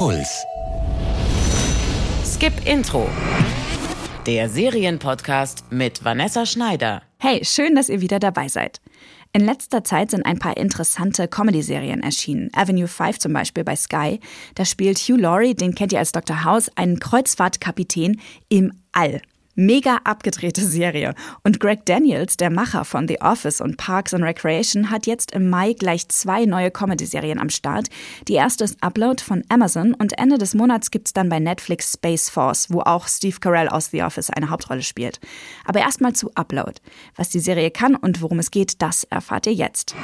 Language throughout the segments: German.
Puls. Skip Intro. Der Serienpodcast mit Vanessa Schneider. Hey, schön, dass ihr wieder dabei seid. In letzter Zeit sind ein paar interessante Comedy-Serien erschienen. Avenue 5 zum Beispiel bei Sky. Da spielt Hugh Laurie, den kennt ihr als Dr. House, einen Kreuzfahrtkapitän im All. Mega abgedrehte Serie. Und Greg Daniels, der Macher von The Office und Parks and Recreation, hat jetzt im Mai gleich zwei neue Comedy-Serien am Start. Die erste ist Upload von Amazon und Ende des Monats gibt's dann bei Netflix Space Force, wo auch Steve Carell aus The Office eine Hauptrolle spielt. Aber erstmal zu Upload. Was die Serie kann und worum es geht, das erfahrt ihr jetzt.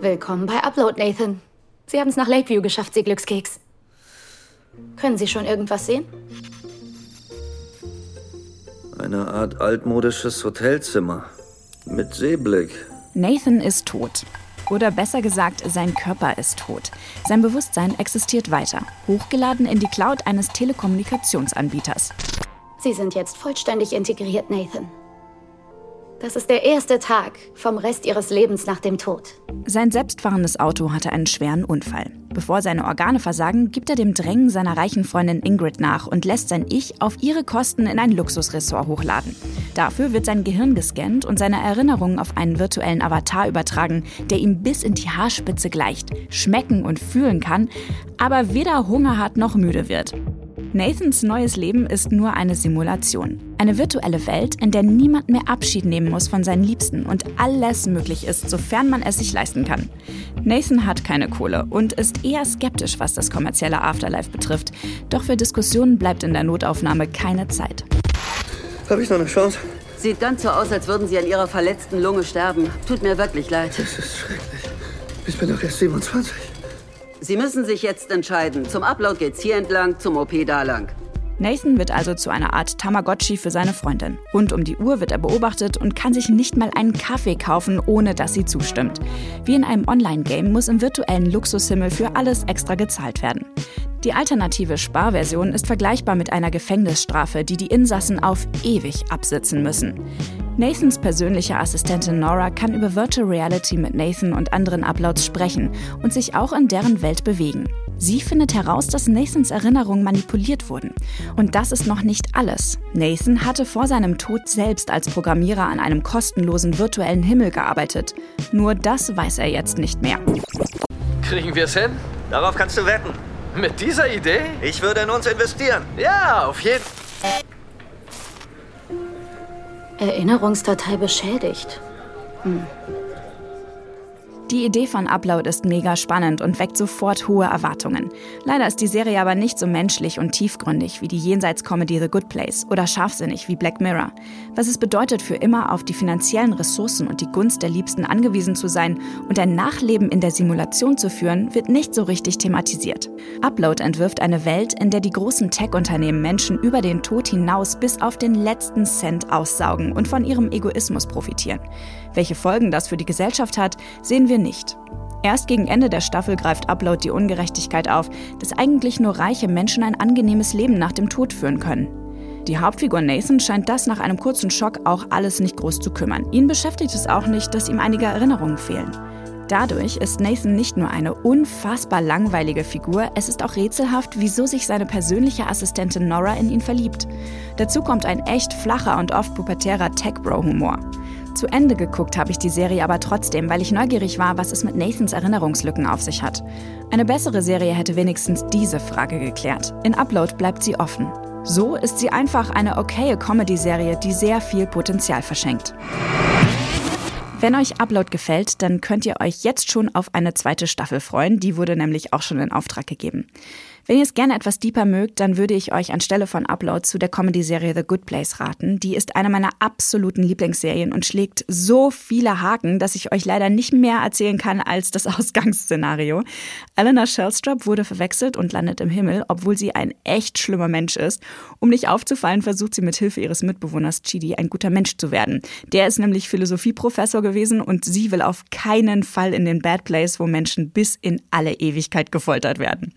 Willkommen bei Upload, Nathan. Sie haben es nach Lakeview geschafft, Sie Glückskeks. Können Sie schon irgendwas sehen? Eine Art altmodisches Hotelzimmer. Mit Seeblick. Nathan ist tot. Oder besser gesagt, sein Körper ist tot. Sein Bewusstsein existiert weiter, hochgeladen in die Cloud eines Telekommunikationsanbieters. Sie sind jetzt vollständig integriert, Nathan. Das ist der erste Tag vom Rest Ihres Lebens nach dem Tod. Sein selbstfahrendes Auto hatte einen schweren Unfall. Bevor seine Organe versagen, gibt er dem Drängen seiner reichen Freundin Ingrid nach und lässt sein Ich auf ihre Kosten in ein Luxusressort hochladen. Dafür wird sein Gehirn gescannt und seine Erinnerungen auf einen virtuellen Avatar übertragen, der ihm bis in die Haarspitze gleicht, schmecken und fühlen kann, aber weder Hunger hat noch müde wird. Nathans neues Leben ist nur eine Simulation. Eine virtuelle Welt, in der niemand mehr Abschied nehmen muss von seinen Liebsten und alles möglich ist, sofern man es sich leisten kann. Nathan hat keine Kohle und ist eher skeptisch, was das kommerzielle Afterlife betrifft. Doch für Diskussionen bleibt in der Notaufnahme keine Zeit. Habe ich noch eine Chance? Sieht ganz so aus, als würden Sie an Ihrer verletzten Lunge sterben. Tut mir wirklich leid. Das ist schrecklich. Ich bin doch erst 27. Sie müssen sich jetzt entscheiden. Zum Upload geht's hier entlang, zum OP da lang. Nathan wird also zu einer Art Tamagotchi für seine Freundin. Rund um die Uhr wird er beobachtet und kann sich nicht mal einen Kaffee kaufen, ohne dass sie zustimmt. Wie in einem Online-Game muss im virtuellen Luxushimmel für alles extra gezahlt werden. Die alternative Sparversion ist vergleichbar mit einer Gefängnisstrafe, die die Insassen auf ewig absitzen müssen. Nathans persönliche Assistentin Nora kann über Virtual Reality mit Nathan und anderen Uploads sprechen und sich auch in deren Welt bewegen. Sie findet heraus, dass Nathans Erinnerungen manipuliert wurden. Und das ist noch nicht alles. Nathan hatte vor seinem Tod selbst als Programmierer an einem kostenlosen virtuellen Himmel gearbeitet. Nur das weiß er jetzt nicht mehr. Kriegen wir es hin? Darauf kannst du wetten. Mit dieser Idee? Ich würde in uns investieren. Ja, auf jeden Erinnerungsdatei beschädigt. Hm. Die Idee von Upload ist mega spannend und weckt sofort hohe Erwartungen. Leider ist die Serie aber nicht so menschlich und tiefgründig wie die Jenseits-Comedy The Good Place oder scharfsinnig wie Black Mirror. Was es bedeutet, für immer auf die finanziellen Ressourcen und die Gunst der Liebsten angewiesen zu sein und ein Nachleben in der Simulation zu führen, wird nicht so richtig thematisiert. Upload entwirft eine Welt, in der die großen Tech-Unternehmen Menschen über den Tod hinaus bis auf den letzten Cent aussaugen und von ihrem Egoismus profitieren. Welche Folgen das für die Gesellschaft hat, sehen wir nicht. Erst gegen Ende der Staffel greift Upload die Ungerechtigkeit auf, dass eigentlich nur reiche Menschen ein angenehmes Leben nach dem Tod führen können. Die Hauptfigur Nathan scheint das nach einem kurzen Schock auch alles nicht groß zu kümmern. Ihn beschäftigt es auch nicht, dass ihm einige Erinnerungen fehlen. Dadurch ist Nathan nicht nur eine unfassbar langweilige Figur, es ist auch rätselhaft, wieso sich seine persönliche Assistentin Nora in ihn verliebt. Dazu kommt ein echt flacher und oft pubertärer Tech-Bro-Humor. Zu Ende geguckt habe ich die Serie aber trotzdem, weil ich neugierig war, was es mit Nathans Erinnerungslücken auf sich hat. Eine bessere Serie hätte wenigstens diese Frage geklärt. In Upload bleibt sie offen. So ist sie einfach eine okaye Comedy-Serie, die sehr viel Potenzial verschenkt. Wenn euch Upload gefällt, dann könnt ihr euch jetzt schon auf eine zweite Staffel freuen. Die wurde nämlich auch schon in Auftrag gegeben. Wenn ihr es gerne etwas deeper mögt, dann würde ich euch anstelle von Upload zu der Comedy-Serie The Good Place raten. Die ist eine meiner absoluten Lieblingsserien und schlägt so viele Haken, dass ich euch leider nicht mehr erzählen kann als das Ausgangsszenario. Eleanor Shellstrop wurde verwechselt und landet im Himmel, obwohl sie ein echt schlimmer Mensch ist. Um nicht aufzufallen, versucht sie mit Hilfe ihres Mitbewohners Chidi ein guter Mensch zu werden. Der ist nämlich Philosophieprofessor gewesen und sie will auf keinen Fall in den Bad Place, wo Menschen bis in alle Ewigkeit gefoltert werden.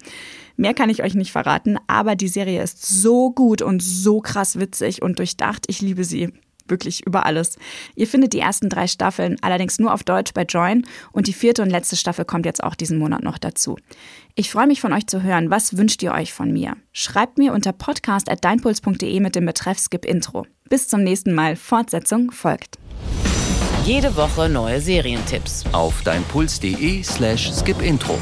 Mehr kann ich euch nicht verraten, aber die Serie ist so gut und so krass witzig und durchdacht. Ich liebe sie. wirklich über alles. Ihr findet die ersten drei Staffeln allerdings nur auf Deutsch bei Join und die vierte und letzte Staffel kommt jetzt auch diesen Monat noch dazu. Ich freue mich von euch zu hören. Was wünscht ihr euch von mir? Schreibt mir unter podcast.deinpuls.de mit dem Betreff Skip Intro. Bis zum nächsten Mal. Fortsetzung folgt. Jede Woche neue Serientipps. Auf deinpuls.de slash skipintro.